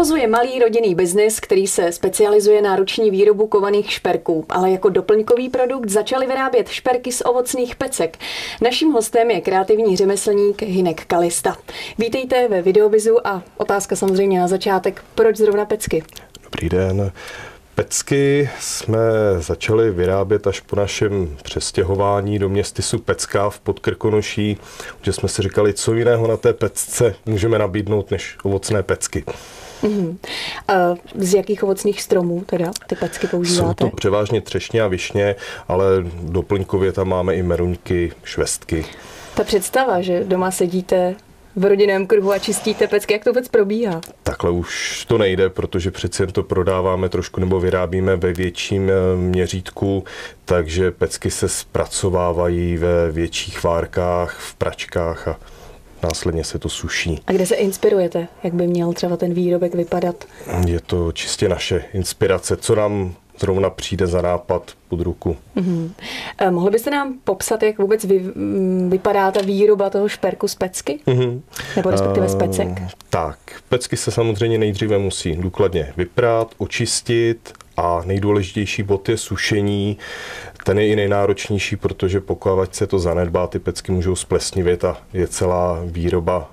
Provozuje malý rodinný biznis, který se specializuje na ruční výrobu kovaných šperků, ale jako doplňkový produkt začali vyrábět šperky z ovocných pecek. Naším hostem je kreativní řemeslník Hinek Kalista. Vítejte ve Videobizu a otázka samozřejmě na začátek, proč zrovna pecky? Dobrý den. Pecky jsme začali vyrábět až po našem přestěhování do městysu Pecka v Podkrkonoší, že jsme si říkali, co jiného na té pecce můžeme nabídnout než ovocné pecky. Uh-huh. A z jakých ovocných stromů teda ty pecky používáte? Jsou to převážně třešně a višně, ale doplňkově tam máme i meruňky, švestky. Ta představa, že doma sedíte v rodinném kruhu a čistíte pecky, jak to vůbec probíhá? Takhle už to nejde, protože přeci jen to prodáváme trošku nebo vyrábíme ve větším eh, měřítku, takže pecky se zpracovávají ve větších várkách, v pračkách a následně se to suší. A kde se inspirujete? Jak by měl třeba ten výrobek vypadat? Je to čistě naše inspirace, co nám zrovna přijde za nápad pod ruku. Mm-hmm. Eh, mohli byste nám popsat, jak vůbec vy, vypadá ta výroba toho šperku z pecky? Mm-hmm. Nebo respektive z pecek? Uh, tak, pecky se samozřejmě nejdříve musí důkladně vyprát, očistit a nejdůležitější bod je sušení. Ten je i nejnáročnější, protože pokud se to zanedbá, ty pecky můžou splesnivit a je celá výroba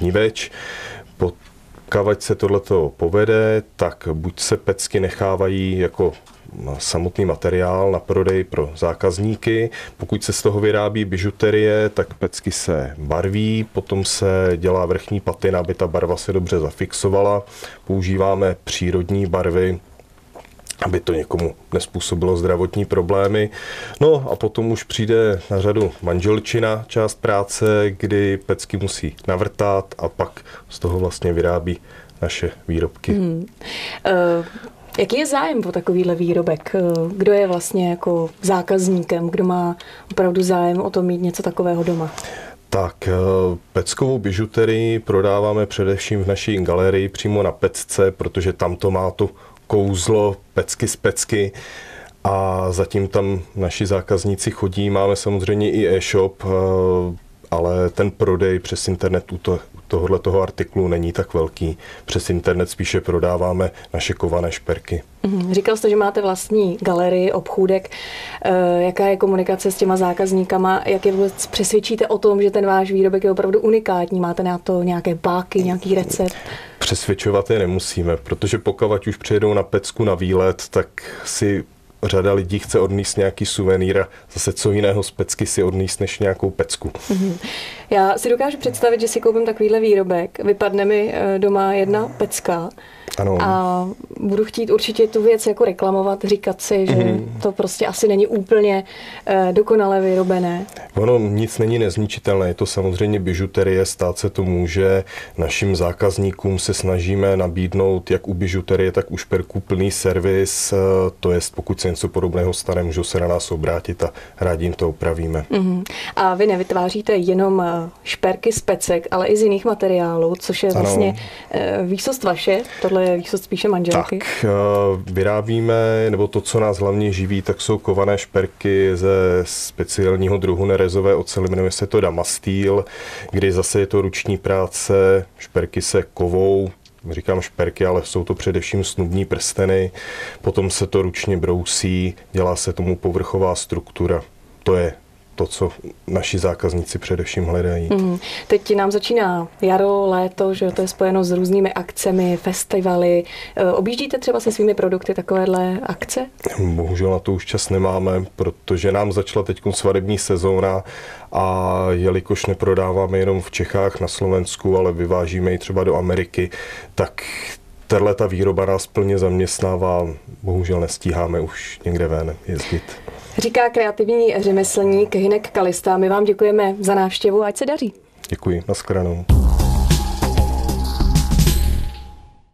vníveč. Po Kavať se tohleto povede, tak buď se pecky nechávají jako samotný materiál na prodej pro zákazníky. Pokud se z toho vyrábí bižuterie, tak pecky se barví, potom se dělá vrchní patina, aby ta barva se dobře zafixovala. Používáme přírodní barvy, aby to někomu nespůsobilo zdravotní problémy. No a potom už přijde na řadu manželčina část práce, kdy pecky musí navrtat a pak z toho vlastně vyrábí naše výrobky. Hmm. Uh... Jaký je zájem o takovýhle výrobek? Kdo je vlastně jako zákazníkem? Kdo má opravdu zájem o to mít něco takového doma? Tak, peckovou bižuterii prodáváme především v naší galerii přímo na pecce, protože tam to má tu kouzlo pecky z pecky a zatím tam naši zákazníci chodí. Máme samozřejmě i e-shop, eh, ale ten prodej přes internet u, to, tohohle toho artiklu není tak velký. Přes internet spíše prodáváme naše kované šperky. Mhm. Říkal jste, že máte vlastní galerii, obchůdek. Eh, jaká je komunikace s těma zákazníkama? Jak je vůbec přesvědčíte o tom, že ten váš výrobek je opravdu unikátní? Máte na to nějaké báky, nějaký recept? Přesvědčovat je nemusíme, protože pokud už přijedou na pecku na výlet, tak si řada lidí chce odníst nějaký suvenýr a zase co jiného z pecky si odníst než nějakou pecku. Mm-hmm. Já si dokážu představit, že si koupím takovýhle výrobek, vypadne mi eh, doma jedna pecka ano. a budu chtít určitě tu věc jako reklamovat, říkat si, že mm-hmm. to prostě asi není úplně uh, dokonale vyrobené. Ono nic není nezničitelné, je to samozřejmě bižuterie, stát se to může. Našim zákazníkům se snažíme nabídnout jak u bižuterie, tak u šperků plný servis, eh, to jest pokud se něco podobného stane, můžou se na nás obrátit a rádi jim to opravíme. Mm-hmm. A vy nevytváříte jenom eh, šperky z pecek, ale i z jiných materiálů, což je ano. vlastně výsost vaše, tohle je výsost spíše manželky. Tak, vyrábíme, nebo to, co nás hlavně živí, tak jsou kované šperky ze speciálního druhu nerezové oceli, jmenuje se to Damastýl, kdy zase je to ruční práce, šperky se kovou, říkám šperky, ale jsou to především snubní prsteny, potom se to ručně brousí, dělá se tomu povrchová struktura. To je to, co naši zákazníci především hledají. Mm. Teď nám začíná jaro, léto, že to je spojeno s různými akcemi, festivaly. E, objíždíte třeba se svými produkty takovéhle akce? Bohužel na to už čas nemáme, protože nám začala teď svadební sezóna a jelikož neprodáváme jenom v Čechách, na Slovensku, ale vyvážíme ji třeba do Ameriky, tak tahle ta výroba nás plně zaměstnává. Bohužel nestíháme už někde ven jezdit. Říká kreativní řemeslník Hinek Kalista. My vám děkujeme za návštěvu, ať se daří. Děkuji, nashledanou.